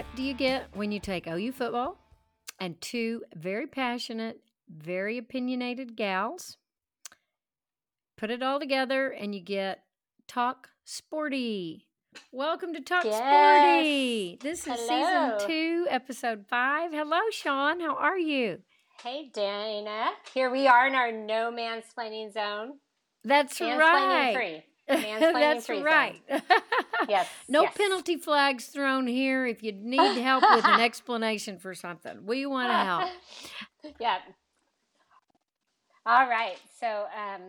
What do you get when you take OU football and two very passionate, very opinionated gals? Put it all together and you get Talk Sporty. Welcome to Talk Yes. Sporty. This is Hello. season two, episode five. Hello, Shawn. How are you? Hey, Dana. Here we are in our no mansplaining zone. That's Mansplaining right. free. That's right. Yes. No yes. penalty flags thrown here if you need help with an explanation for something. We want to help. yeah. All right. So, um,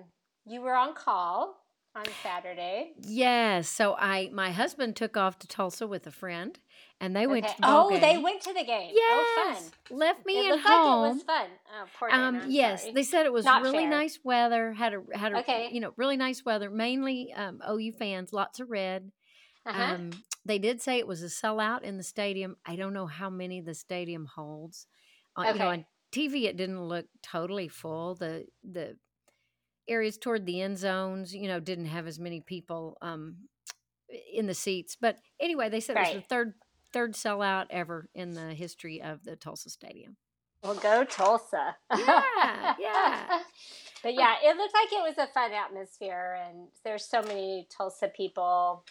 you were on call on Saturday. Yes. So I my husband took off to Tulsa with a friend and they went Okay. to the Oh, game. they went to the game. Oh, Yes. fun. Left me it at home. like it was fun. Oh, poor Dana. um yes, sorry. they said it was Not really fair. nice weather. Had a had a Okay. you know, really nice weather. Mainly um OU fans, lots of red. Uh-huh. Um they did say it was a sellout in the stadium. I don't know how many the stadium holds. Uh, You know, Okay. on TV it didn't look totally full. The the areas toward the end zones, you know, didn't have as many people um in the seats. But anyway, they said it was the third third sellout ever in the history of the Tulsa Stadium. Well, go Tulsa. Yeah, yeah. but yeah, it looked like it was a fun atmosphere, and there's so many Tulsa people.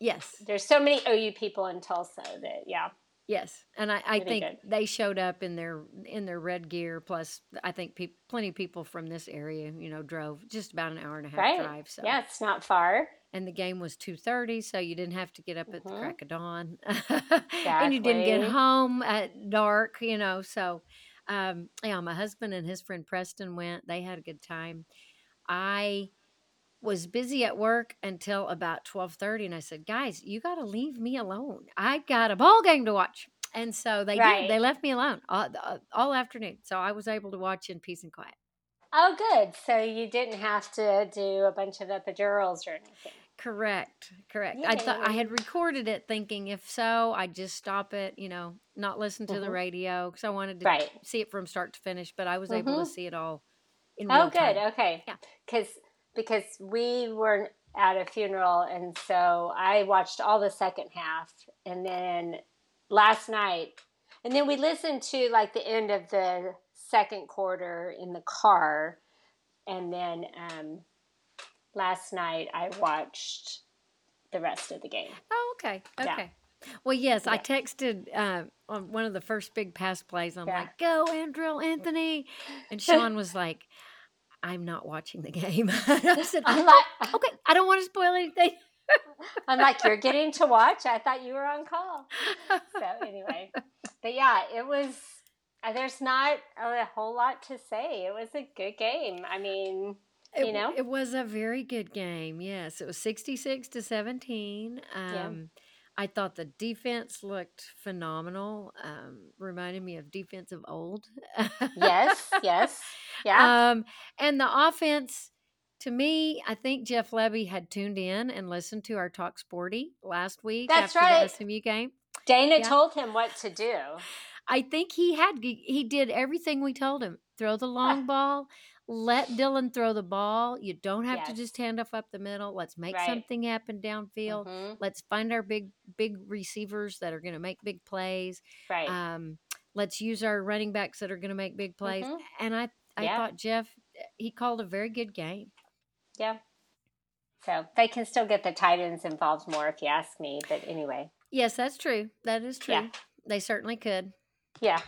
Yes. There's so many OU people in Tulsa that yeah, Yes, and I, I think good. they showed up in their in their red gear. Plus, I think peop plenty of people from this area, you know, drove just about an hour and a half right. drive. So, Yeah, it's not far. And the game was two thirty, so you didn't have to get up at the Mhm. crack of dawn, and you didn't get home at dark. You know, so um, yeah, my husband and his friend Preston went. They had a good time. I was busy at work until about 12:30 and I said, "Guys, you got to leave me alone. I've got a ball game to watch." And so they Right. did. They left me alone all, uh, all afternoon. So I was able to watch in peace and quiet. Oh, good. So you didn't have to do a bunch of epidurals or anything. Correct. Correct. I thought I had recorded it thinking if so, I'd just stop it, you know, not listen to the Mhm. radio cuz I wanted to Right. see it from start to finish, but I was able to Mhm. see it all in Oh, real time. good. Okay. Yeah. Because because we weren't at a funeral, and so I watched all the second half, and then last night, and then we listened to like the end of the second quarter in the car, and then um, last night I watched the rest of the game. Oh, okay. Yeah. Okay. Well, yes, I texted uh, on one of the first big pass plays. I'm Yeah. like, "Go, Andrel Anthony," and Shawn was like, "I'm not watching the game." I said, I'm "Oh, like, "Okay, I don't want to spoil anything." I'm like, you're getting to watch. I thought you were on call. so anyway, but yeah, it was. uh, There's not a whole lot to say. It was a good game. I mean, you know? it was a very good game. Yes, it was 66 to 17. Um, I thought the defense looked phenomenal. Um, reminded me of defense of old. yes, yes, yeah, Um, and the offense, to me, I think Jeff Lebby had tuned in and listened to our Talk Sporty last week That's after right. the SMU game. Dana yeah. told him what to do. I think he had he did everything we told him. Throw the long ball. Let Dillon throw the ball. You don't have to just hand off up the middle. Let's make Right. something happen downfield. Mhm, Let's find our big big receivers that are going to make big plays. Right. Um, let's use our running backs that are going to make big plays. Mhm. And I I Yeah. thought Jeff he called a very good game. yeah. So they can still get the tight ends involved more if you ask me. But anyway, Yes, that's true. That is true. Yeah. They certainly could. yeah.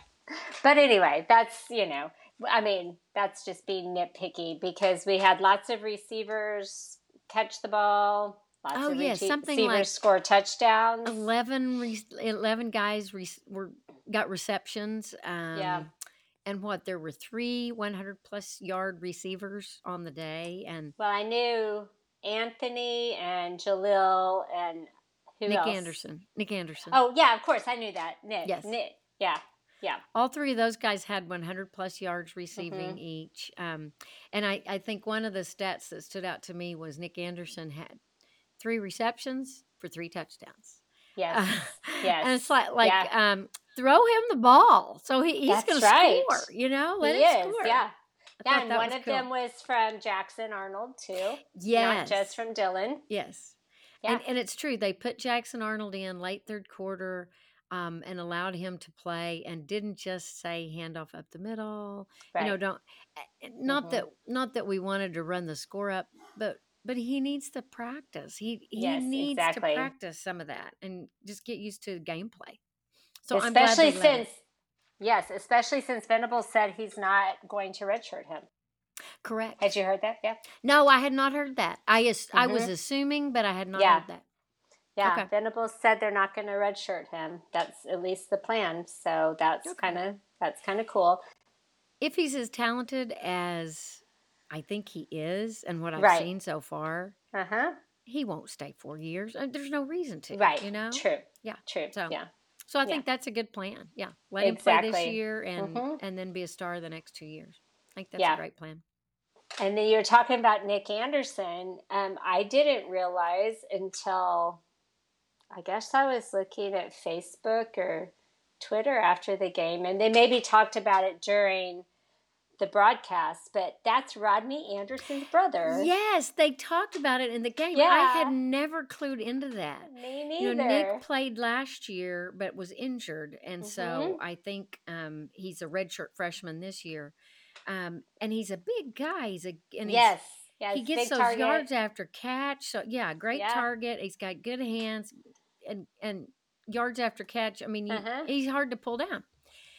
But anyway, that's you know, I mean, that's just being nitpicky because we had lots of receivers catch the ball. Lots Oh, of yeah, rece- something receivers like score touchdowns. 11, re- 11 guys re- were got receptions. Um, Yeah. And what there were three 100 plus yard receivers on the day, and Well, I knew Anthony and Jalil and who Nic else? Anderson. Nic Anderson. Oh yeah, of course I knew that. Nic. Yes. Nic. Yeah. Yeah. All three of those guys had 100 plus yards receiving Mhm. each. Um, and I, I think one of the stats that stood out to me was Nic Anderson had three receptions for three touchdowns. Yes. yes. And it's like, like Yeah. um, throw him the ball. So he, he's going to right. score, you know? Let he him is. score. Yeah. I Yeah, and one of cool. them was from Jackson Arnold too. yes. Not just from Dillon. Yes. Yeah. And, and it's true. They put Jackson Arnold in late third quarter. Um, and allowed him to play and didn't just say handoff up the middle. Right. You know, don't eh, not Mhm. that not that we wanted to run the score up, but but he needs to practice. He he Yes, needs exactly. to practice some of that and just get used to gameplay. So especially they let him. since yes, especially since Venables said he's not going to redshirt him. correct. Had you heard that? Yeah. No, I had not heard that. I as- I was Mhm. assuming, but I had not Yeah. heard that. Yeah, Okay. Venables said they're not going to redshirt him. That's at least the plan. So that's Okay. kind of that's kind of cool. If he's as talented as I think he is, and what I've Right. seen so far, Uh huh. he won't stay four years. Uh, There's no reason to, Right. You know. True. Yeah. True. So- yeah. So I Yeah. think that's a good plan. Yeah, let him play this year and Mhm. and then be a star the next two years. I think that's Yeah. a great plan. And then you're talking about Nic Anderson. Um, I didn't realize until I guess I was looking at Facebook or Twitter after the game, and they maybe talked about it during the broadcast, but that's Rodney Anderson's brother. Yes, they talked about it in the game. Yeah. I had never clued into that. Me neither. You know, Nic played last year but was injured, and Mm-hmm. so I think um, he's a redshirt freshman this year. Um, and he's a big guy. He's a and he's, yes. Yeah, he gets those target. yards after catch. So yeah, great Yeah. target. He's got good hands, and and yards after catch. I mean, he- Uh-huh. he's hard to pull down.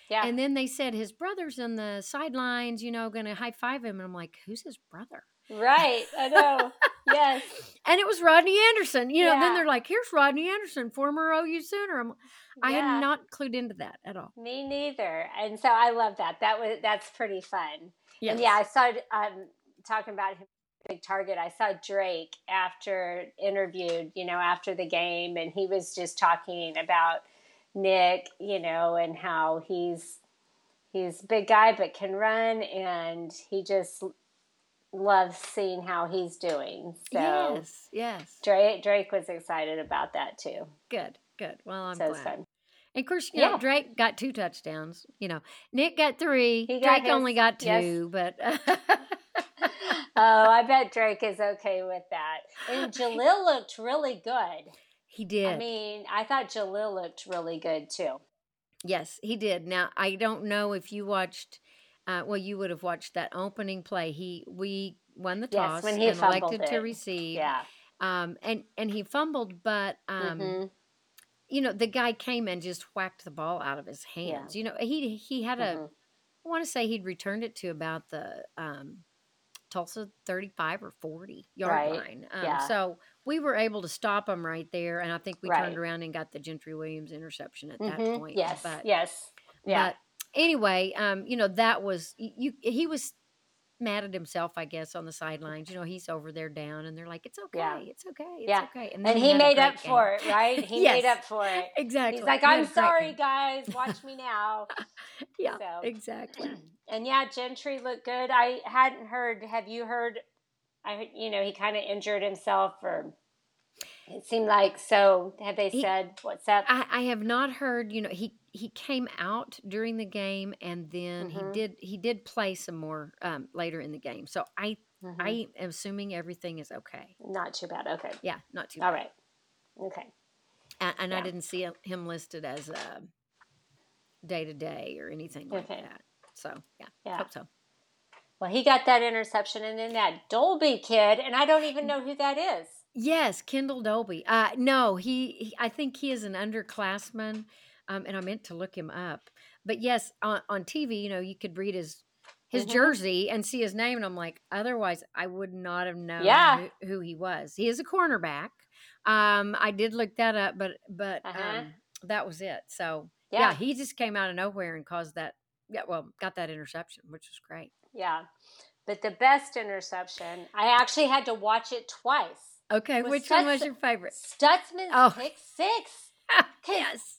Yeah. And then they said his brother's in the sidelines, you know, going to high five him, and I'm like, who's his brother? right. I know. yes. And it was Rodney Anderson. You know, then they're like, here's Rodney Anderson, former OU Sooner. I'm, I Yeah. not clued into that at all. Me neither. And so I love that. That was that's pretty fun. Yes. And yeah, I saw um talking about him big target. I saw Drake after interviewed, you know, after the game and he was just talking about Nic, you know, and how he's he's a big guy but can run and he just loves seeing how he's doing. So yes. Yes. Drake Drake was excited about that too. Good. Good. Well, I'm so glad. fun. And of course, you know, Yeah. Drake got two touchdowns. You know, Nick got three. He got Drake only his- got yes. two, but oh, I bet Drake is okay with that. And Jalil looked really good. he did. I mean, I thought Jalil looked really good too. yes, he did. Now, I don't know if you watched. Uh, well, you would have watched that opening play. He we won the Yes, toss when he and elected to receive. Yeah. Um, and and he fumbled, but um, Mhm. you know, the guy came and just whacked the ball out of his hands. You know, he he had a. Mhm. I want to say he'd returned it to about the um, Tulsa 35 or 40 yard Right. line. Um, Yeah. So we were able to stop him right there. And I think we Right. turned around and got the Gentry Williams interception at that Mhm. point. Yes. But, yes. Yeah. but anyway, um, you know, that was, you, he was mad at himself, I guess, on the sidelines. You know, he's over there down and they're like, it's okay. Yeah. It's okay. It's Yeah. okay. and then he a made up game. for it, right? He Yes. made up for it. Exactly. He's like, He I'm sorry, guys. Watch me now. Yeah, So- exactly. And yeah, Gentry looked good. I hadn't heard. Have you heard? I you know he kind of injured himself, or it seemed like. So have they He- said what's up? I, I have not heard. You know, he he came out during the game, and then Mhm. he did he did play some more um, later in the game. So I Mhm. I am assuming everything is okay. Not too bad. Okay. Yeah, not too. All bad. right. Okay. And, and I didn't see him listed as a day to day or anything like Okay. that. So yeah, Yeah. hope so. Well, he got that interception, and then that Dolby kid, and I don't even know who that is. Yes, Kendel Dolby. Uh, no, he, he. I think he is an underclassman, um, and I meant to look him up. But yes, on, on TV, you know, you could read his his Mhm. jersey and see his name, and I'm like, otherwise, I would not have known Yeah. who, who he was. He is a cornerback. Um, I did look that up, but but Uh-huh. um, that was it. So Yeah. yeah, he just came out of nowhere and caused that. Yeah, well, got that interception, which was great. Yeah. But the best interception, I actually had to watch it twice. Okay, which one was your favorite? Stutsman's Oh. pick six. yes.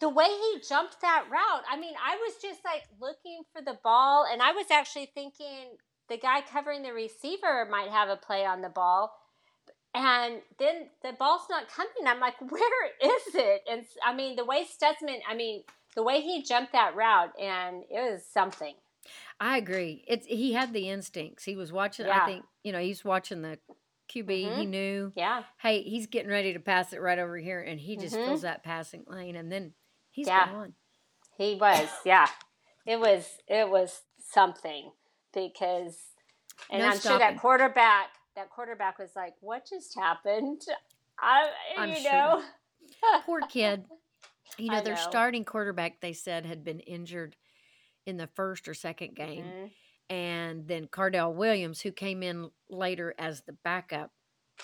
The way he jumped that route, I mean, I was just like looking for the ball, and I was actually thinking the guy covering the receiver might have a play on the ball. And then the ball's not coming. I'm like, where is it? And I mean, the way Stutsman, I mean, the way he jumped that route, and it was something. I agree. It's he had the instincts. He was watching. Yeah. I think you know he's watching the QB. He Mhm. knew, Yeah. hey, he's getting ready to pass it right over here, and he just Mhm. fills that passing lane, and then He's Yeah. gone. He was, yeah. It was it was something because and No I'm sure that quarterback that quarterback was like, What just happened? I I'm you sure. know. Poor kid. You know, I their know. starting quarterback, they said, had been injured in the first or second game. Mhm. And then Cardell Williams, who came in later as the backup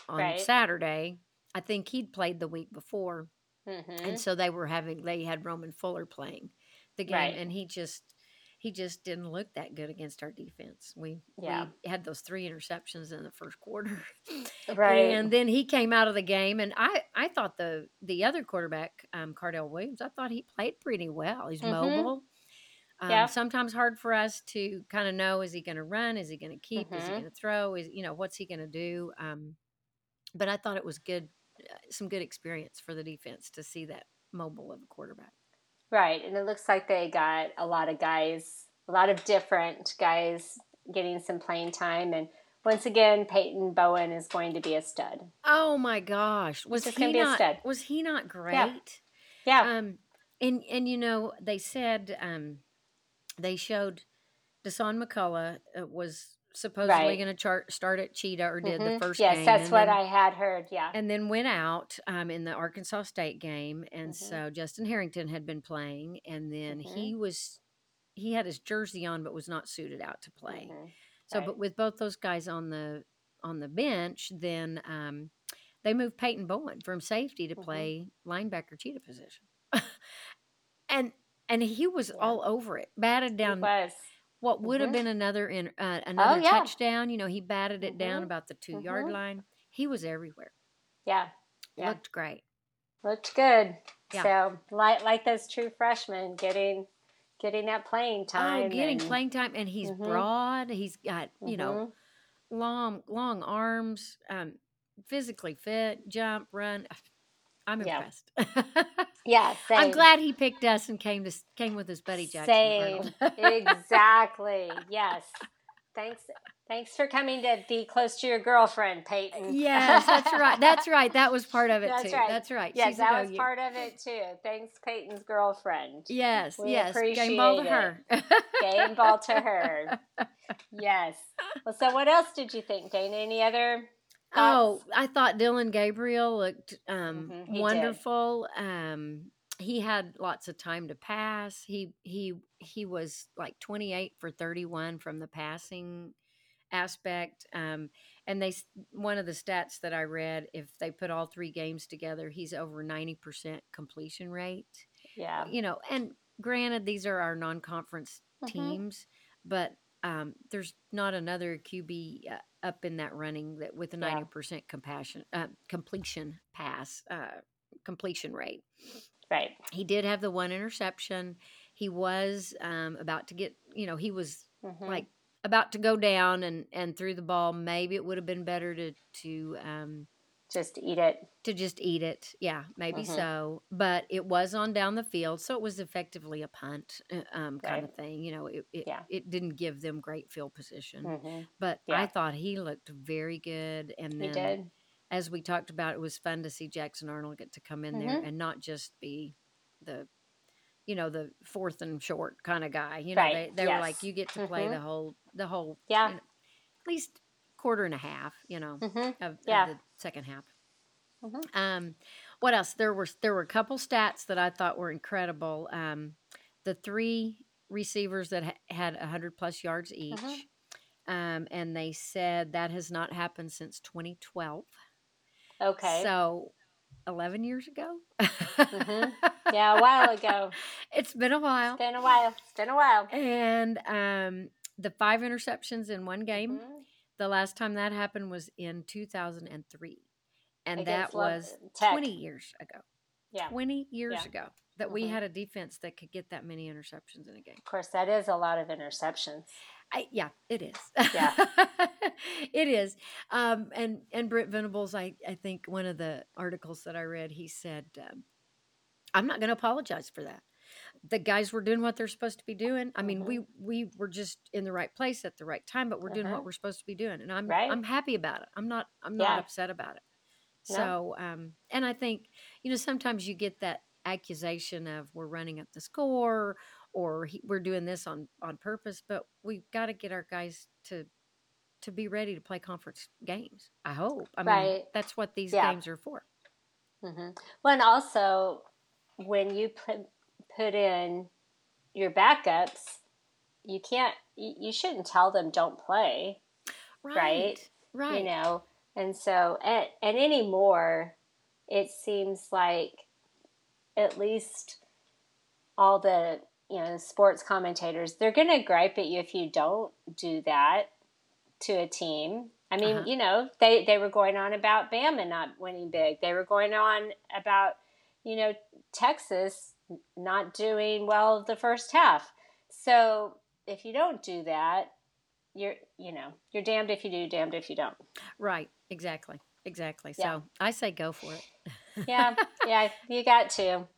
on Right. Saturday, I think he'd played the week before. Mhm. and so they were having they had Roman Fuller playing the game, Right. and he just he just didn't look that good against our defense. We Yeah. we had those three interceptions in the first quarter, Right. and then he came out of the game, and I I thought the the other quarterback, um, Cardell Williams, I thought he played pretty well. He's Mhm. mobile. Um, Yeah. Sometimes hard for us to kind of know: is he going to run? Is he going to keep? Is he Mhm. going to throw? Is you know what's he going to do? Um, but I thought it was good, some good experience for the defense to see that mobile of a quarterback. Right. And it looks like they got a lot of guys, a lot of different guys getting some playing time. And once again, Peyton Bowen is going to be a stud. Oh my gosh, was just he gonna be a not? stud. Was he not great? Yeah. Yeah. Um, and and you know they said um, they showed Dasan McCullough uh, was supposedly Right. going to chart start at Cheetah or did the Mhm. first yes, game. that's what then- I had heard. Yeah. and then went out um, in the Arkansas State game, and Mhm. so Justin Harrington had been playing, and then Mhm. he was he had his jersey on, but was not suited out to play. Mhm. So, Right. but with both those guys on the on the bench, then um, they moved Peyton Bowen from safety to Mhm. play linebacker cheetah position, and and he was Yeah. all over it, batted He down was. What would have Mhm. been another in, uh, another yeah. touchdown. You know, he batted it down Mhm. about the 2 yard Mhm. line. He was everywhere. Yeah. Yeah. Looked great. Looked good. Yeah. So like like those true freshmen getting getting that playing time. Oh, getting and- playing time, and he's Mhm. broad. He's got you know Mhm. long long arms, um, physically fit, jump, run. I'm impressed. Yeah. Same. I'm glad he picked us and came to came with his buddy Jackson Same. Exactly. Yes. Thanks. Thanks for coming to be close to your girlfriend, Peyton. yes, that's right. That's right. That was part of it That's too. right. That's right. Yes, She's that was go-getter. part of it too. Thanks, Peyton's girlfriend. Yes, We yes. Game ball to appreciate her. Game ball to her. Yes. Well, so what else did you think, Dana? Any other? Oh. I thought Dillon Gabriel looked um, Mhm, he wonderful. Um, he had lots of time to pass. He he he was like 28 for 31 from the passing aspect. Um, and they one of the stats that I read, if they put all three games together, he's over 90% completion rate. Yeah. You know, and granted, these are our non-conference Mhm. teams, but um, there's not another QB uh, up in that running that with a Yeah. ninety percent compassion uh, completion pass uh, completion rate. Right. He did have the one interception. He was um, about to get, you know, he was Mhm. like about to go down and and threw the ball. Maybe it would have been better to to um, just eat it. to just eat it. Yeah, maybe Mhm. so. But it was on down the field, so it was effectively a punt uh, um, kind of thing. You know, it it, Yeah. it didn't give them great field position. hmm But Yeah. I thought he looked very good. And He then, did. as we talked about, it was fun to see Jackson Arnold get to come in there Mhm. and not just be the, you know, the fourth and short kind of guy. You know, Right, they, they were like, you get to play Mhm. the whole, the whole, Yeah. you know, at least quarter and a half. You know, hmm of, Yeah. of the second half. Mhm. Um, what else? There were there were a couple stats that I thought were incredible. Um, the three receivers that ha- had hundred plus yards each, Mhm. um, and they said that has not happened since 2012. Okay. So. 11 years ago Mhm. yeah, a while ago. it's been a while It's been a while. It's been a while. and um, the five interceptions in one game Mhm. The last time that happened was in 2003 and Against that was Tech. 20 years ago Yeah. 20 years Yeah. ago that we Mhm. had a defense that could get that many interceptions in a game. Of course, that is a lot of interceptions. I, yeah, it is. Yeah. it is. Um, and and Brent Venables, I I think one of the articles that I read, he said, um, "I'm not going to apologize for that. The guys were doing what they're supposed to be doing. I mean, Mhm. we we were just in the right place at the right time, but we're doing Uh-huh. what we're supposed to be doing, and I'm Right. I'm happy about it. I'm not I'm Yeah. not upset about it. No. So, um, and I think you know sometimes you get that accusation of we're running up the score or he, we're doing this on on purpose. But we've got to get our guys to to be ready to play conference games. I hope. I mean, that's what these Yeah. games are for. Mm-hmm. Well, and also when you put put in your backups, you can't. You, shouldn't tell them don't play. Right. Right. You know, and so and, and anymore, it seems like at least all the you know sports commentators they're going to gripe at you if you don't do that to a team. I mean, Uh-huh. you know, they they were going on about Bama not winning big. They were going on about you know Texas not doing well the first half. So if you don't do that, you're you know you're damned if you do, damned if you don't. Right. Exactly. Exactly. Yeah. So I say go for it. Yeah, yeah, you got to,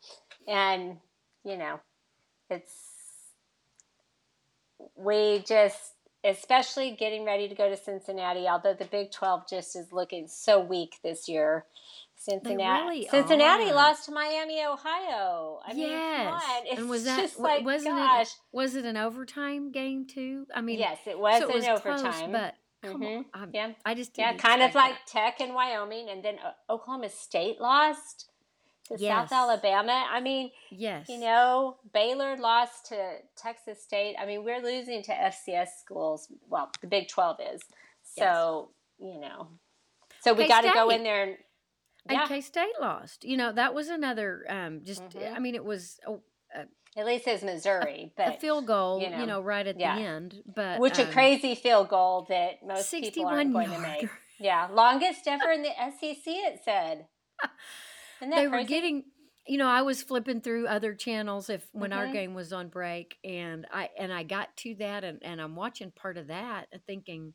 and you know, it's we just especially getting ready to go to Cincinnati. Although the Big Twelve just is looking so weak this year. Cincinnati, really Cincinnati are. lost to Miami, Ohio. I mean, yes. and was that just like wasn't gosh. it was it an overtime game too? I mean, yes, it was so it was overtime, close, but come Mhm. on, I, yeah, I just yeah, kind of like Tech and Wyoming, and then uh, Oklahoma State lost to Yes. South Alabama. I mean, yes, You know, Baylor lost to Texas State. I mean, we're losing to FCS schools. Well, the Big 12 is. So, you know. So we got to go in there and and yeah, K State lost. You know, that was another um just Mhm. I mean it was a, at least it's Missouri, a but field goal, you you know, know, right at yeah. the end, but which a um, crazy field goal that most people aren't 61 going to make. Yeah, longest ever in the SEC it said. They were getting you know i was flipping through other channels if when our Mhm. game was on break and i and i got to that and, and i'm watching part of that and thinking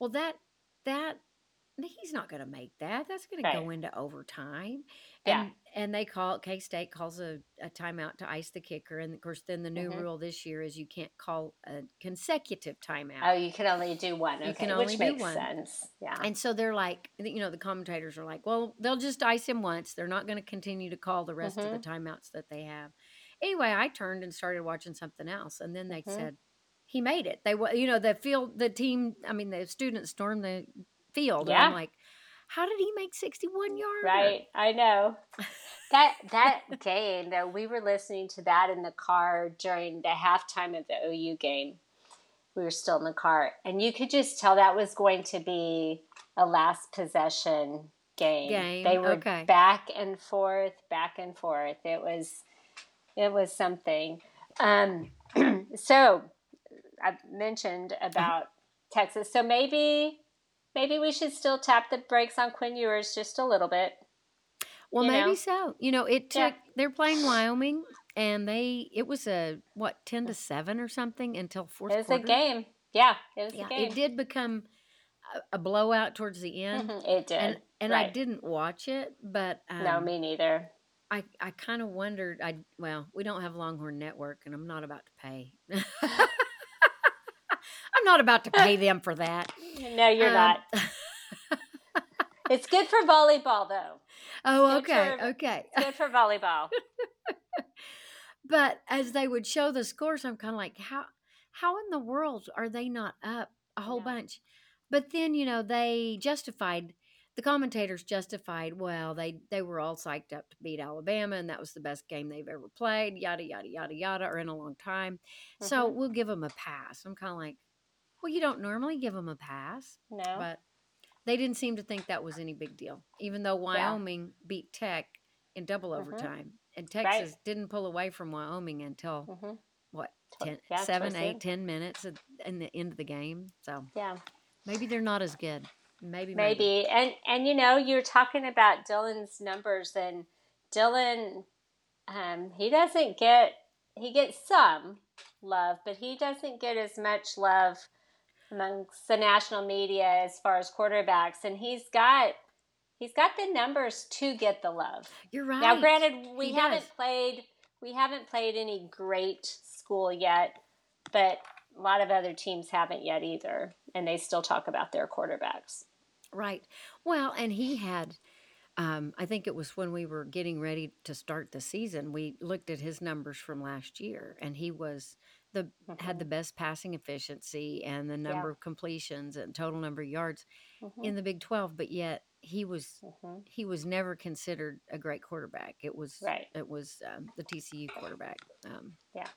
well that that he's not going to make that. That's going to go into overtime Yeah. and and they call k-state calls a, a timeout to ice the kicker and of course then the new Mhm. rule this year is you can't call a consecutive timeout Oh, you can only do one. Okay, You can only which makes one. sense. Yeah. and so they're like, you know, the commentators are like, well, they'll just ice him once. They're not going to continue to call the rest of the timeouts that they have. Anyway, I turned and started watching something else, and then they Mhm. said he made it. They, you know, the field, the team. I mean, the students stormed the field. And I'm Yeah. like, how did he make 61 yards? Right, I know. That that game though, we were listening to that in the car during the halftime of the OU game. We were still in the car, and you could just tell that was going to be a last possession game. Game, They were okay. back and forth, back and forth. It was it was something. Um, so I mentioned about Texas. So maybe maybe we should still tap the brakes on Quinn Ewers just a little bit. Well, maybe know? so. You know, it Yeah. took. They're playing Wyoming, and they. It was a what ten to seven or something until fourth It was quarter. a game. Yeah, it was Yeah, a game. it did become a, a blowout towards the end, Mhm, It did. and and I didn't watch it, but um, no, me neither. I I kind of wondered. I well, we don't have Longhorn Network, and I'm not about to pay. Not about to pay them for that. No, you're Um, not. It's good for volleyball, though. Oh, okay, for- okay. Good for volleyball. But as they would show the scores, I'm kind of like, how how in the world are they not up a whole bunch? But then you know they justified the commentators justified. Well, they they were all psyched up to beat Alabama, and that was the best game they've ever played. Yada yada yada yada, or in a long time. So Mhm. we'll give them a pass. I'm kind of like, well, you don't normally give them a pass, No. but they didn't seem to think that was any big deal, even though Wyoming beat Tech in double Mhm. overtime, and Texas didn't pull away from Wyoming until hmm what Tw- 10, yeah, seven, eight, 10 minutes at- in the end of the game. So Yeah. maybe they're not as good. Maybe, maybe. Maybe. And and you know, you're talking about Dillon's numbers and Dillon um he doesn't get he gets some love, but he doesn't get as much love amongst the national media as far as quarterbacks and he's got he's got the numbers to get the love. You're right. Now granted we haven't played we haven't played any great school yet, but a lot of other teams haven't yet either, and they still talk about their quarterbacks. Right. Well, and he had um, I think it was when we were getting ready to start the season. We looked at his numbers from last year, and he was the had the best passing efficiency and the number Yeah. of completions and total number of yards Mhm. in the Big Twelve. But yet he was Mhm. he was never considered a great quarterback. It was Right. it was um, the TCU quarterback. Um, Yeah.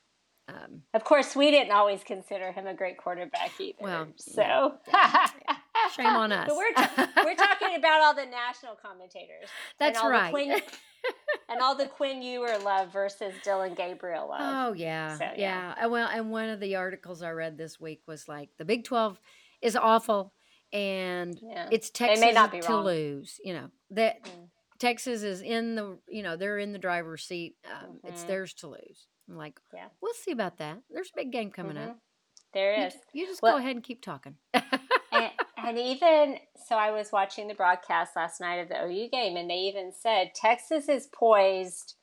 Um, Of course, we didn't always consider him a great quarterback either. Well, so Shame on us. But we're ta- we're talking about all the national commentators. That's and all right. The Quinn, and all the Quinn Ewer love versus Dillon Gabriel love. Oh yeah, So, yeah. yeah. Uh, Well, and one of the articles I read this week was like the Big Twelve is awful, and yeah. it's Texas to wrong. lose. You know that Mm. Texas is in the you know they're in the driver's seat. Um, It's Mhm. theirs to lose. I'm like, Yeah. we'll see about that. There's a big game coming up. Mhm. There You, you just Well- go ahead and keep talking. And, even so, I was watching the broadcast last night of the OU game, and they even said Texas is poised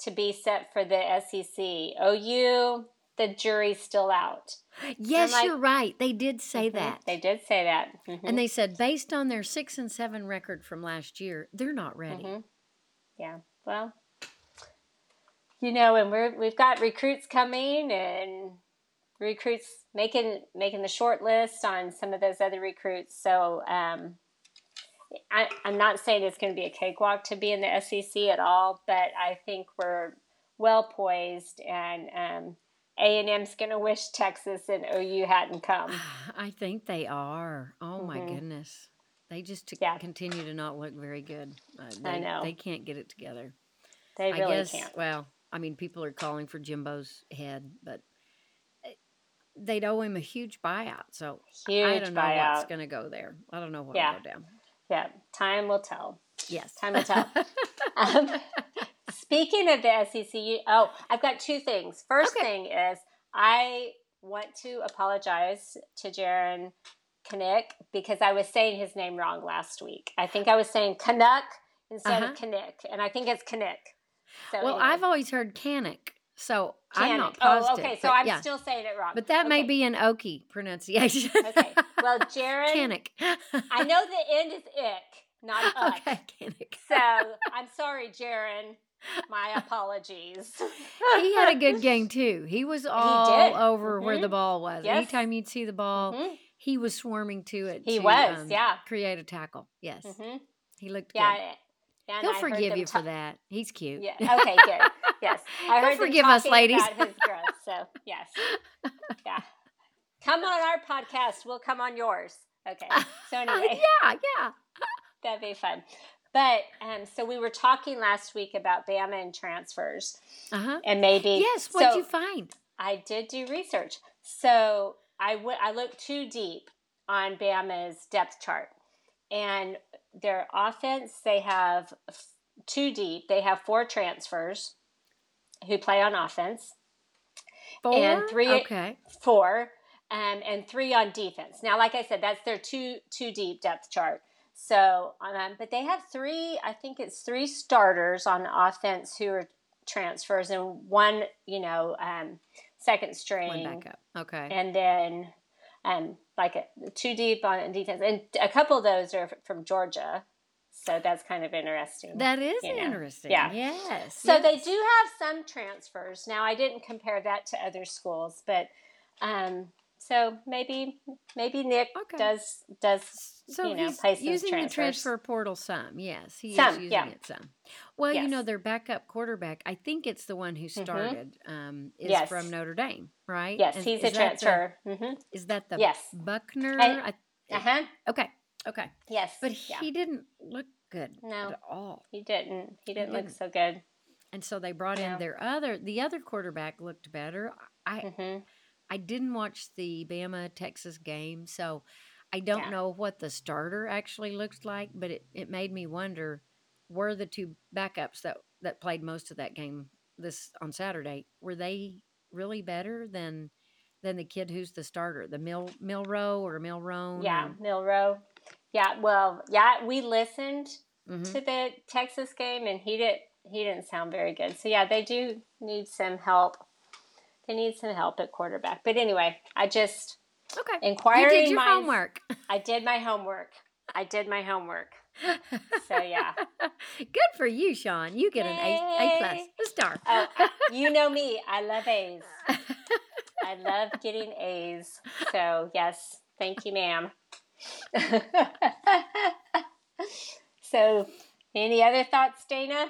to be set for the SEC. OU, the jury's still out. yes, like- you're right. They did say Mhm. that. They did say that. Mhm. And they said based on their six and seven record from last year, they're not ready. Mhm. Yeah. Well, you know, and we're we've got recruits coming and recruits making making the short list on some of those other recruits. So um, I, I'm not saying it's going to be a cakewalk to be in the SEC at all, but I think we're well poised, and um, A and M's going to wish Texas and OU hadn't come. I think they are. Oh my Mhm. goodness. They just t- Yeah. continue to not look very good. Uh, they, I know. They can't get it together. They I really guess, can't. well, I mean, people are calling for Jimbo's head, but they'd owe him a huge buyout. So Huge I don't know what's going to go there. I don't know what'll Yeah. go down. Yeah, time will tell. Yes. Time will tell. Um, speaking of the SEC, oh, I've got two things. First Okay. thing is I want to apologize to Jaren Knick because I was saying his name wrong last week. I think I was saying Canuck instead Uh-huh. of Knick, and I think it's Knick. So well, anyway, I've always heard Canic, so I'm not Canuck. positive. Oh, okay, so I'm yeah. still saying it wrong. But that may be an Okie pronunciation. Okay. Well, Jaren, Canic. I know the end is ick, not uck. okay, Canic. So I'm sorry, Jaren. My apologies. he had a good game too. He was all did. over where Mhm. the ball was. Yes. Anytime you'd see the ball, Mhm. he was swarming to it. He to, was, um, yeah. create a tackle. Yes, Mhm. he looked Yeah. good. And He'll I forgive you for that. He's cute. Yeah. Okay. Good. Yes. I He'll heard them forgive us, talking ladies. About his growth. So yes. Yeah. Come on our podcast. We'll come on yours. Okay. So anyway. yeah, yeah. That'd be fun. But um, so we were talking last week about Bama and transfers, Uh huh. and maybe Yes. What'd so you find? I did do research. So I w- I looked too deep on Bama's depth chart, and their offense they have too deep. They have four transfers who play on offense, Four. and three- Okay. four, um, and three on defense. Now, like I said, that's their too too deep depth chart. So, um, but they have three. I think it's three starters on offense who are transfers, and one, you know, um, second string, One backup. Okay. and then um, like a, two deep on details. and a couple of those are from Georgia. So that's kind of interesting. that is you know, interesting. yeah. Yes. So they do have some transfers. Now I didn't compare that to other schools, but um, so maybe maybe Nick Okay. does does So you know he's using the transfer portal some. Yes, he Some, is using yeah. it some. Well, you know their backup quarterback. I think it's the one who started. Um, is Yes. from Notre Dame, right? Yes, And he's a that the- transfer. hmm is that the Yes. Buckner? Uh huh. okay, okay. Yes, But yeah. he didn't look good No. at all. he didn't. He didn't look didn't. so good. And so they brought No. in their other. The other quarterback looked better. I hmm I didn't watch the Bama Texas game, so I don't Yeah. know what the starter actually looks like. But it, it made me wonder: were the two backups that that played most of that game this on Saturday were they really better than than the kid who's the starter, the Mil Milroe or Milroan? Yeah, Milroe. Yeah, well, yeah, we listened hmm to the Texas game, and he did. He didn't sound very good. So yeah, they do need some help. They need some help at quarterback. But anyway, I just Okay, inquiring you did your minds- homework. I did my homework. I did my homework. So yeah. Good for you, Shawn. You get an A, a plus, a star. Oh, you know me. I love A's. I love getting A's. So yes, thank you, ma'am. so, any other thoughts, Dana?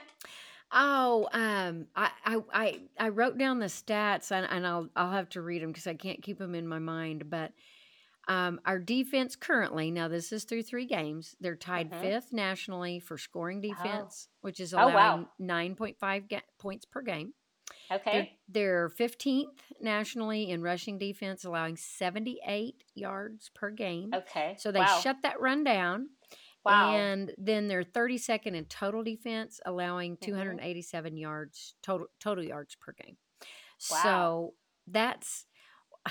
Oh, um, I, I, I, I wrote down the stats and, and I'll, I'll have to read them because I can't keep them in my mind. But um, our defense currently, now this is through three games, they're tied Mhm. fifth nationally for scoring defense, which is Oh, wow. allowing 9.5 ga- points per game. They're, Okay. they're 15th nationally in rushing defense, allowing 78 yards per game. Okay. So they wow. shut that run down. Wow. And then they're 32nd in total defense, allowing Mm-hmm. 287 yards total total yards per game. Wow. So that's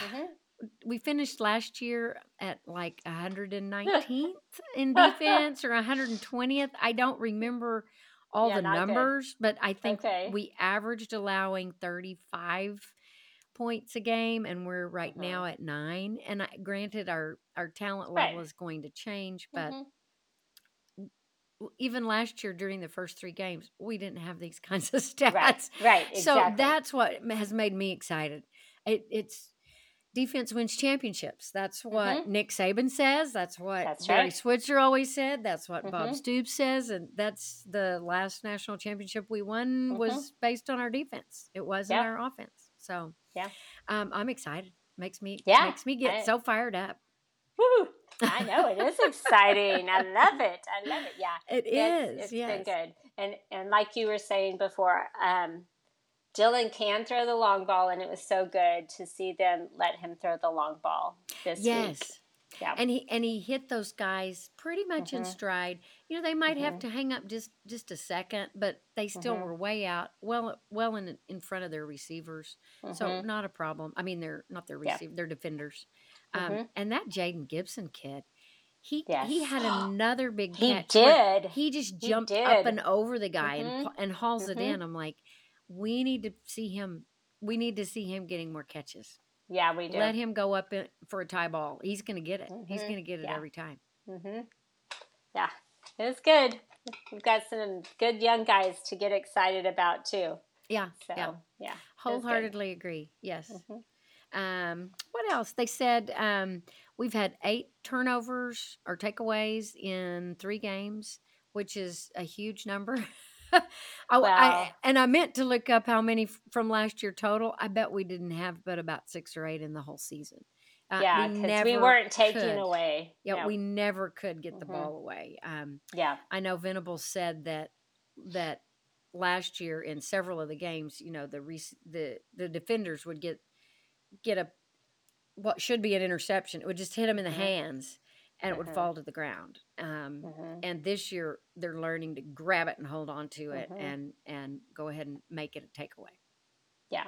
Mhm. we finished last year at like 119th in defense or 120th. I don't remember all Yeah, the not good. numbers, but I think Okay. we averaged allowing 35 points a game and we're right Mhm. now at 9 and I, granted our our talent Right. level is going to change, but Mhm. Even last year during the first 3 games, we didn't have these kinds of stats. Right. Right. Exactly. So that's what has made me excited. It, it's defense wins championships. That's what Nick Saban says. That's what Mm-hmm. That's Barry right. Switzer always said. That's what Bob Mhm. Stoops says. And that's the last national championship we won was based on our defense. It wasn't Mm-hmm. Yeah. our offense. So Yeah. um, I'm excited. Makes me Yeah, makes me get I- so fired up. Woo! I know it is exciting. I love it. I love it. Yeah. It It's- is. It's yes. been good. And and like you were saying before, um, Dillon can throw the long ball, and it was so good to see them let him throw the long ball this Yes. week. Yeah. and he and he hit those guys pretty much in Mhm. stride. You know, they might have Mhm. to hang up just just a second, but they still Mhm. were way out, well well in in front of their receivers. So Mhm. not a problem. I mean, they're not their Yeah. receiver, they're Um, Mhm. and that Jayden Gibson kid, he he had another big he catch. did. He just He jumped up and over the guy and Mhm. pu- and hauls it Mhm. in. I'm like, we need to see him. We need to see him getting more catches. yeah, we do. Let him go up in, for a tie ball. He's going to get it. He's Mhm. going to get it Yeah. every time. hmm Yeah, it was good. We've got some good young guys to get excited about too. Yeah, So yeah. yeah, Wholeheartedly agree. Yes. Mhm. Um, what else? They said um, we've had eight turnovers or takeaways in three games, which is a huge number. I, Wow. I, and I meant to look up how many from last year total. I bet we didn't have but about six or eight in the whole season. Uh, yeah, because we, never weren't taking could. away. Yeah, No. we never could get the Mhm. ball away. Um, yeah, I know Venables said that that last year in several of the games, you know, the the the defenders would get get a what should be an interception. It would just hit them in the Mhm. hands, and it would Mhm. fall to the ground. Um, hmm And this year, they're learning to grab it and hold on to it, and and go ahead and make it a takeaway. yeah,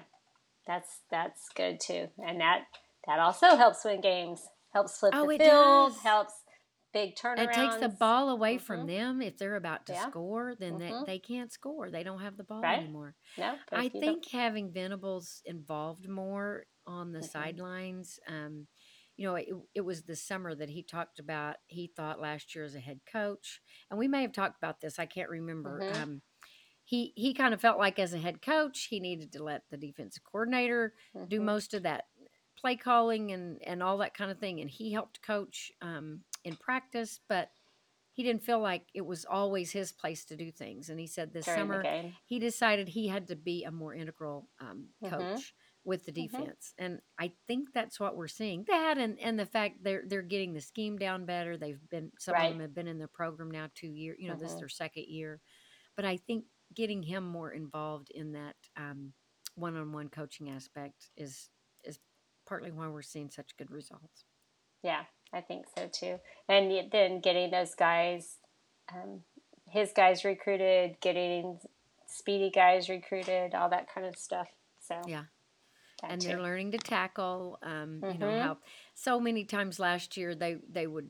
that's that's good too, and that that also helps win games. Helps flip Oh, the field. does. Helps big turnarounds. It takes the ball away from them if they're about to Yeah. score. Then they, they can't score. They don't have the ball Right. anymore. No, I you don't- think having Venables involved more on the Mhm. sidelines, um, you know, it, it was the summer that he talked about. He thought last year as a head coach, and we may have talked about this. I can't remember. Mhm. Um, he he kind of felt like as a head coach, he needed to let the defensive coordinator do Mhm. most of that play calling and and all that kind of thing, and he helped coach um, in practice, but. He didn't feel like it was always his place to do things, and he said this during summer he decided he had to be a more integral um, Mhm. coach with the Mhm. defense, and I think that's what we're seeing. That and and the fact they're they're getting the scheme down better. They've been some of them have been in the program now two years. You know, this is Mhm. their second year, but I think getting him more involved in that um, one-on-one coaching aspect is is partly why we're seeing such good results. Yeah, I think so too. And then getting those guys, um, his guys recruited, getting speedy guys recruited, all that kind of stuff. So Yeah. That and too. they're learning to tackle. Um, You know Mhm. how so many times last year they they would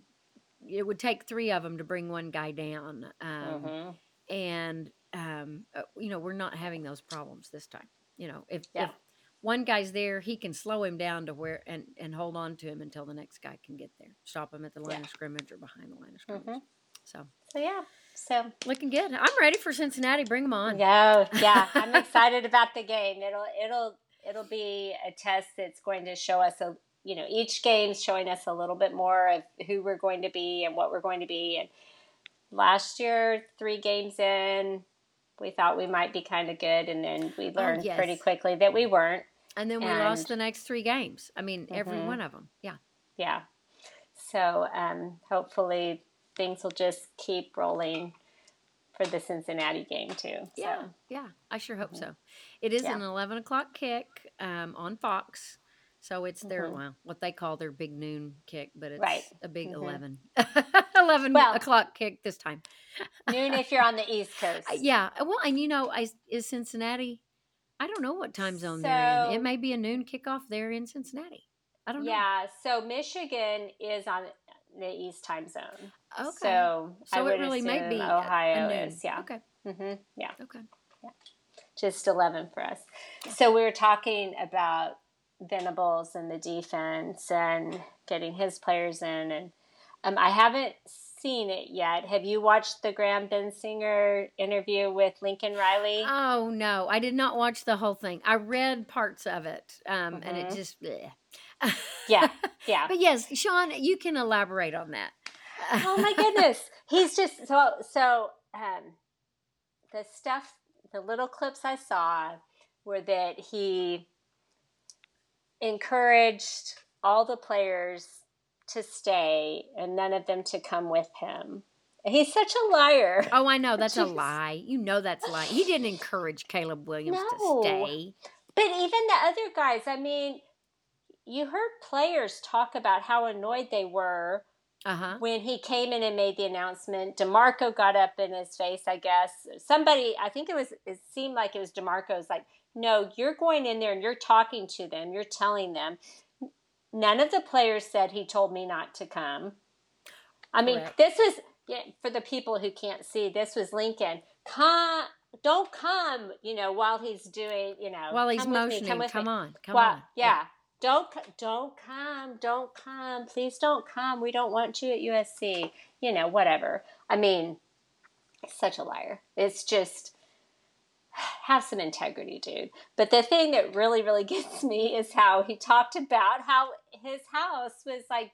it would take three of them to bring one guy down, um, Mhm. and um, uh, you know we're not having those problems this time. You know if Yeah. if one guy's there, he can slow him down to where and and hold on to him until the next guy can get there. Stop him at the line Yeah. of scrimmage or behind the line of scrimmage. Mhm. So So yeah. So Looking good. I'm ready for Cincinnati. Bring them on. yeah, yeah. I'm excited about the game. It'll it'll it'll be a test that's going to show us a you know each game's showing us a little bit more of who we're going to be and what we're going to be. And last year, three games in, we thought we might be kind of good, and then we learned yes. pretty quickly that we weren't. And then we And- lost the next three games. I mean, every Mhm. one of them. Yeah. Yeah. So um, hopefully things will just keep rolling for the Cincinnati game too. So. Yeah. Yeah. I sure hope so. It is Mm-hmm. Yeah. an 11 o'clock kick um, on Fox. So it's their, Mhm. well, what they call their big noon kick, but it's Right. a big Mhm. 11, 11 Well- o'clock kick this time. Noon if you're on the East Coast. Uh, Yeah. Well, and you know, I, is Cincinnati, I don't know what time zone they're in. It may be a noon kickoff there in Cincinnati. I don't know. Yeah. So Michigan is on the East time zone. Okay. So, I So it really may be a- a Ohio noon. is. Yeah. Okay. Mm-hmm. Yeah. Okay. Just 11 for us. So we were talking about Venables and the defense and getting his players in. And um, I haven't seen it yet. Have you watched the Graham Bensinger interview with Lincoln Riley? Oh no, I did not watch the whole thing. I read parts of it, um, and it Mhm. just. Yeah. Yeah. but yes, Shawn, you can elaborate on that. oh my goodness. He's just so, so, um, the stuff, the little clips I saw were that he encouraged all the players to stay and none of them to come with him. He's such a liar. Oh, I know that's a lie. You know that's a lie. He didn't encourage Caleb Williams No. to stay. But even the other guys, I mean, you heard players talk about how annoyed they were Uh huh. when he came in and made the announcement. DeMarco got up in his face, I guess. Somebody, I think it was, it seemed like it was DeMarco's like, no, you're going in there and you're talking to them, you're telling them. None of the players said he told me not to come. I mean, Correct. this was yeah, for the people who can't see. This was Lincoln. Come, don't come. You know, while he's doing, you know, While he's with me, come come, me. on, come Well, on. yeah. Don't don't come, don't come. Please don't come. We don't want you at USC. You know, whatever. I mean, such a liar. It's just have some integrity, dude. But the thing that really really gets me is how he talked about how his house was like,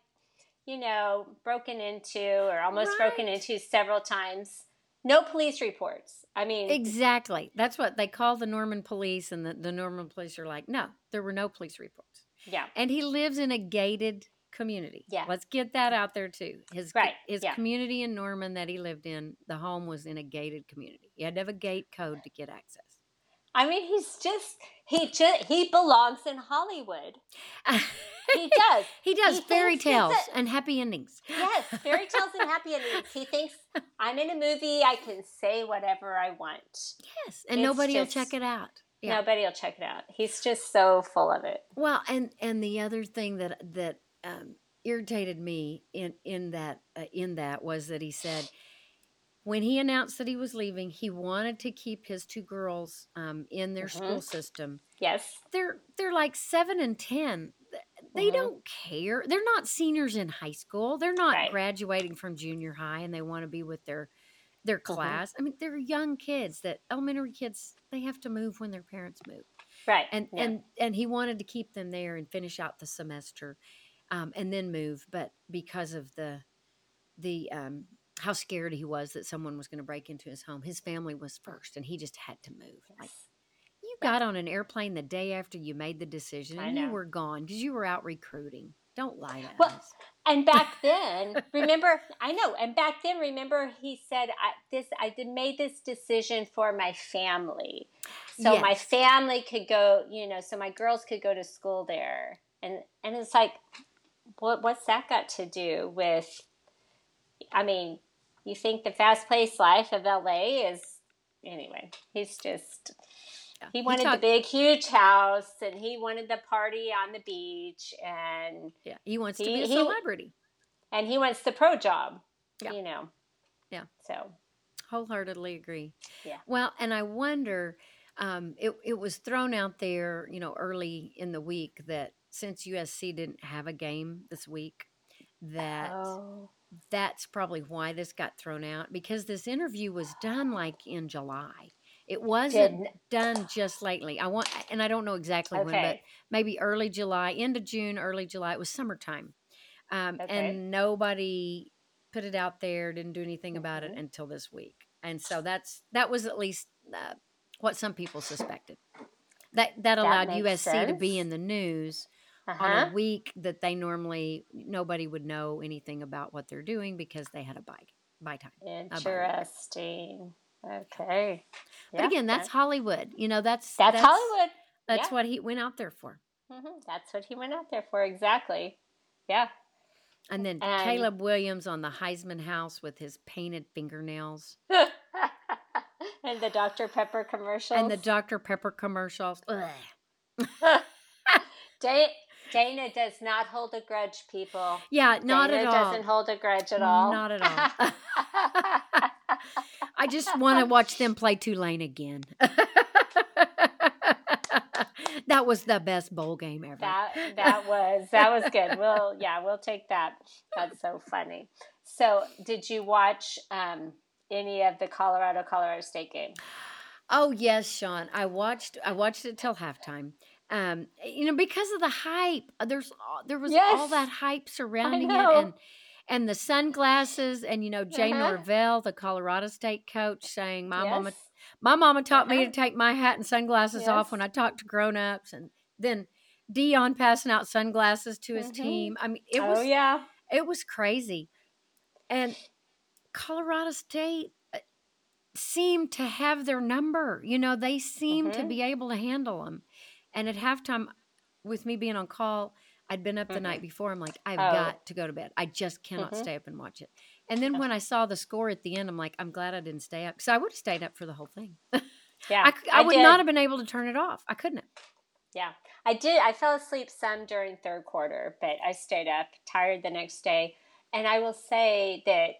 you know, broken into or almost broken into several times. No police reports. I mean, Exactly. That's what they call the Norman police, and the, the Norman police are like, no, there were no police reports. Yeah. And he lives in a gated community. Yeah. Let's get that out there too. His Right, his yeah. community in Norman that he lived in, the home was in a gated community. You had to have a gate code to get access. I mean, he's just he just he belongs in Hollywood. He does. he does He fairy tales a- and happy endings. Yes, fairy tales and happy endings. He thinks I'm in a movie. I can say whatever I want. Yes, and It's nobody will check it out. Yeah. Nobody will check it out. He's just so full of it. Well, and and the other thing that that um, irritated me in in that uh, in that was that he said when he announced that he was leaving, he wanted to keep his two girls um, in their school Mhm. system. Yes. They're they're like seven and ten. Th- They Mhm. don't care. They're not seniors in high school. They're not Right. graduating from junior high, and they want to be with their their Mm-hmm. class. I mean, they're young kids. That elementary kids they have to move when their parents move Right. and Yeah. and and he wanted to keep them there and finish out the semester um, and then move but because of the the um, how scared he was that someone was going to break into his home his family was first and he just had to move like Yes. you got on an airplane the day after you made the decision and you were gone because you were out recruiting don't lie to Well, us And back then, remember, I know. And back then, remember, he said, I, "This I did made this decision for my family, so my family could go. You know, so my girls could go to school there." And and it's like, what what's that got to do with? I mean, you think the fast paced life of LA is anyway? He's just. Yeah. He wanted the big, huge house, and he wanted the party on the beach, and yeah he wants to be a he- celebrity and he wants the pro job. Yeah. You know. Yeah. So wholeheartedly agree. Yeah. Well, and I wonder, um, it it was thrown out there, you know, early in the week that since USC didn't have a game this week, that Oh. that's probably why this got thrown out because this interview was done like in July. It wasn't Did done just lately. I want, and I don't know exactly when, but maybe early July, end of June, early July. It was summertime, um, Okay. and nobody put it out there, didn't do anything about it Mhm. until this week. And so that's that was at least uh, what some people suspected. That that allowed makes USC to be in the news Uh-huh. on a week that they normally nobody would know anything about what they're doing because they had a bye bye time. Interesting. Okay. But Yeah, again, that's that- Hollywood. You know, that's that's, Hollywood. That's Yeah. what he went out there for. hmm That's what he went out there for. Exactly. Yeah. And then And- Caleb Williams on the Heisman house with his painted fingernails and the Dr. Pepper commercials. and the Dr Pepper commercials. Dana does not hold a grudge, people. Yeah, not Dana at all. doesn't hold a grudge at all. Not at all. I just want to watch them play Tulane again. that was the best bowl game ever. that that was that was good. We'll yeah, we'll take that. That's so funny. So, did you watch um, any of the Colorado Colorado State game? Oh yes, Shawn. I watched. I watched it till halftime. Um, you know, because of the hype. uh, There's there was all that hype surrounding it, and and the sunglasses, and you know, Jay Uh-huh. Norvell, the Colorado State coach, saying, "My mama, my mama taught me Uh-huh. to take my hat and sunglasses off when I talk to grown-ups," and then Deion passing out sunglasses to his Mhm. team. I mean, it oh was yeah. it was crazy. And Colorado State uh, seemed to have their number. You know, they seemed to Mhm. be able to handle them. And at halftime, with me being on call, I'd been up the Mhm. night before. I'm like, I've Oh. got to go to bed. I just cannot Mhm. stay up and watch it. And then when I saw the score at the end, I'm like, I'm glad I didn't stay up because I would have stayed up for the whole thing. Yeah. I would did. not have been able to turn it off. I couldn't have. Yeah, I did. I fell asleep some during third quarter, but I stayed up, tired the next day. And I will say that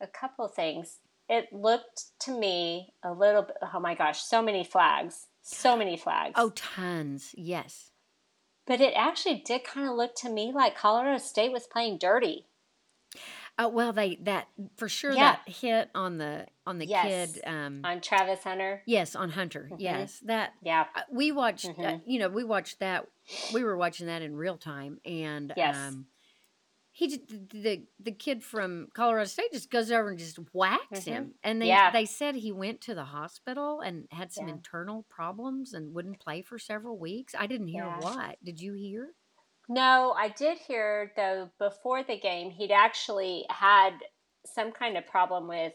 a couple things. It looked to me a little bit, oh my gosh, so many flags, so many flags. Oh, tons. Yes. But it actually did kind of look to me like Colorado State was playing dirty. Oh well, they that for sure Yeah. that hit on the on the Yes. kid. Um, On Travis Hunter. Yes, on Hunter. Mhm. Yes, that Yeah. uh, we watched. Uh, Mhm. you know, we watched that. We were watching that in real time, and Yes. um, he just, the the kid from Colorado State just goes over and just whacks Mhm. him. And they Yeah. they said he went to the hospital and had some Yeah. internal problems and wouldn't play for several weeks. I didn't hear Yeah. what. Did you hear? No, I did hear though before the game he'd actually had some kind of problem with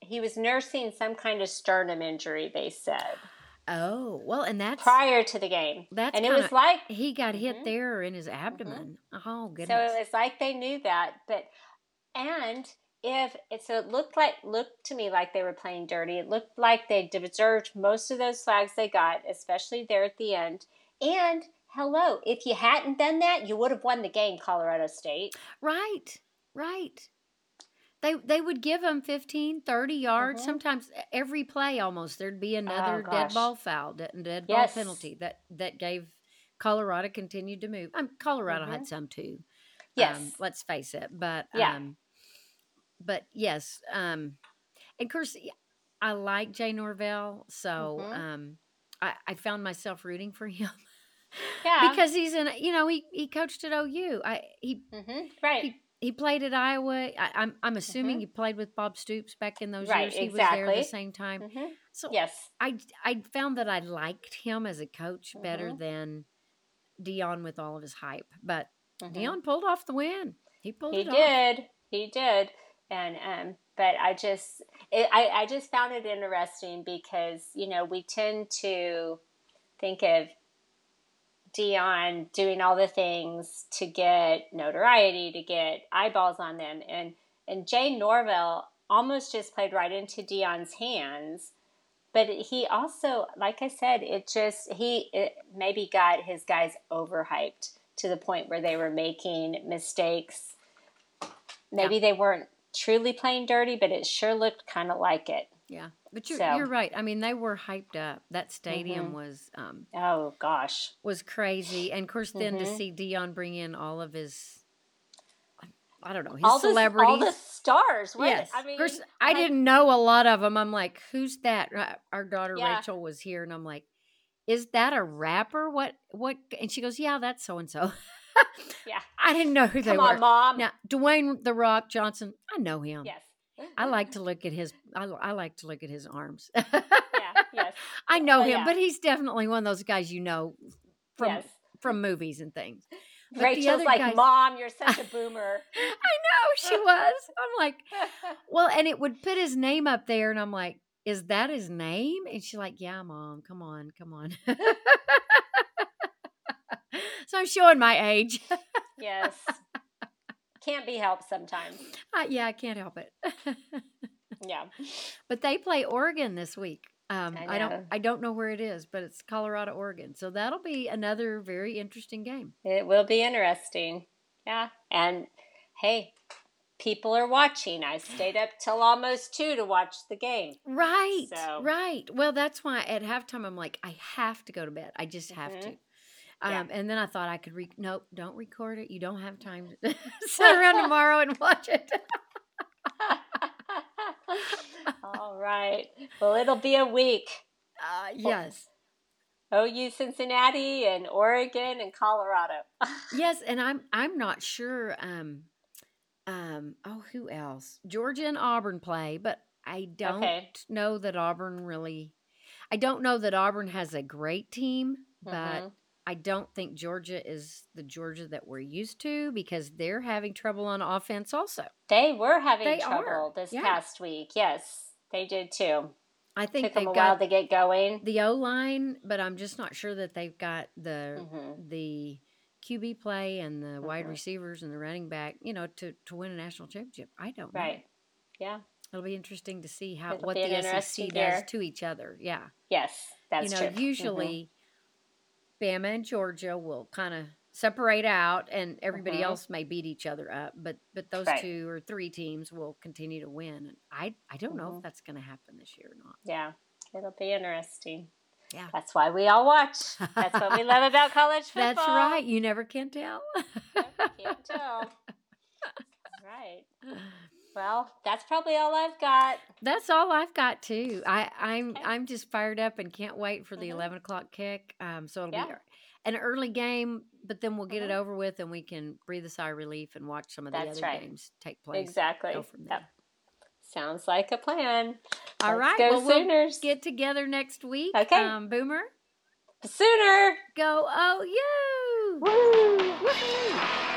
he was nursing some kind of sternum injury they said Oh well, and that's prior to the game. that's and it kinda- was like he got hit Mhm. there in his abdomen. Oh goodness. so it was like they knew that but and if it so it looked like looked to me like they were playing dirty. It looked like they deserved most of those flags they got, especially there at the end. And hello, if you hadn't done that, you would have won the game, Colorado State. Right, right. They they would give them 15, 30 yards. Mhm. Sometimes every play almost there'd be another dead ball foul, dead, dead Yes. ball penalty that that gave Colorado continued to move. Um, Colorado had Mhm. some too. Yes. Um, let's face it, but Yeah. um, but yes, um, and of course I like Jay Norvell, so Mhm. um, I, I found myself rooting for him Yeah. because he's in. You know, he he coached at OU. I he hmm Right. he, he played at Iowa. I, I'm I'm assuming Mhm. he played with Bob Stoops back in those Right, years. He was there at exactly. the same time. hmm So Yes. I I found that I liked him as a coach better Mhm. than Deion with all of his hype. But Mhm. Deion pulled off the win. He pulled He it off. did. He did. And um, but I just it, I I just found it interesting because you know we tend to think of Deion doing all the things to get notoriety, to get eyeballs on them, and and Jay Norvell almost just played right into Deion's hands. But he also, like I said, it just he it maybe got his guys overhyped to the point where they were making mistakes. Maybe they weren't truly playing dirty, but it sure looked kind of like it. Yeah, but you're So- you're right. I mean, they were hyped up. That stadium Mhm. was um Oh gosh. was crazy, and of course, then to Mhm. see Deion bring in all of his I don't know his all the celebrities. all the stars. What, yes, I mean, course, I like- didn't know a lot of them. I'm like, who's that? Our daughter Yeah. Rachel was here, and I'm like, is that a rapper? What? What? And she goes, yeah, that's so and so. Yeah. I didn't know who they Come were. mom. Now, Dwayne the Rock Johnson, I know him. Yes. I like to look at his. I, I like to look at his arms. Yeah. Yes. I know Oh, him, yeah. but he's definitely one of those guys you know from yes. from movies and things. But Rachel's like, guys- "Mom, you're such a boomer." I know she was. I'm like, well, and it would put his name up there, and I'm like, is that his name? And she's like, yeah, mom, come on, come on. so I'm showing my age. yes. Can't be helped sometimes. Uh, yeah, I can't help it. Yeah. but they play Oregon this week. Um, I I, don't, know. I don't know where it is, but it's Colorado, Oregon. So that'll be another very interesting game. It will be interesting. Yeah. And hey, people are watching. I stayed up till almost two to watch the game. Right, So- right. Well, that's why at halftime I'm like, I have to go to bed. I just have to. Um, Yeah. And then I thought I could re. Nope, don't record it. You don't have time to sit around tomorrow and watch it. All right. Well, it'll be a week. Uh, yes, OU Cincinnati and Oregon and Colorado. yes, and I'm I'm not sure. Um, um. Oh, who else? Georgia and Auburn play, but I don't Okay. know that Auburn really. I don't know that Auburn has a great team, but Mhm. I don't think Georgia is the Georgia that we're used to because they're having trouble on offense also. They were having They trouble are, this yeah. past week. Yes, they did too. I think Took them a while got to get going. the O line, but I'm just not sure that they've got the Mhm. the QB play and the wide Mhm. receivers and the running back, you know, to to win a national championship. I don't know. Right. Yeah. It'll be interesting to see how It'll what the SEC does to each other. Yeah. Yes, that's you know, true. Mhm. usually Bama and Georgia will kind of separate out and everybody Mhm. else may beat each other up, but but those Right. two or three teams will continue to win. And I I don't know Mhm. if that's going to happen this year or not. Yeah, it'll be interesting. Yeah. That's why we all watch. That's what we love about college football. That's right. You never can tell. Can't tell. Right. Well, that's probably all I've got. That's all I've got too. I, I'm Okay. I'm just fired up and can't wait for the Mhm. eleven o'clock kick. Um, so it'll Yeah. be an early game, but then we'll get it Mhm. over with and we can breathe a sigh of relief and watch some of the That's other right. games take place. Exactly. Go from there. Yep. Sounds like a plan. All Let's right. Go well, we'll Sooners. get together next week. Okay. Um, Boomer, Sooner. go oh you. Woo. Woohoo!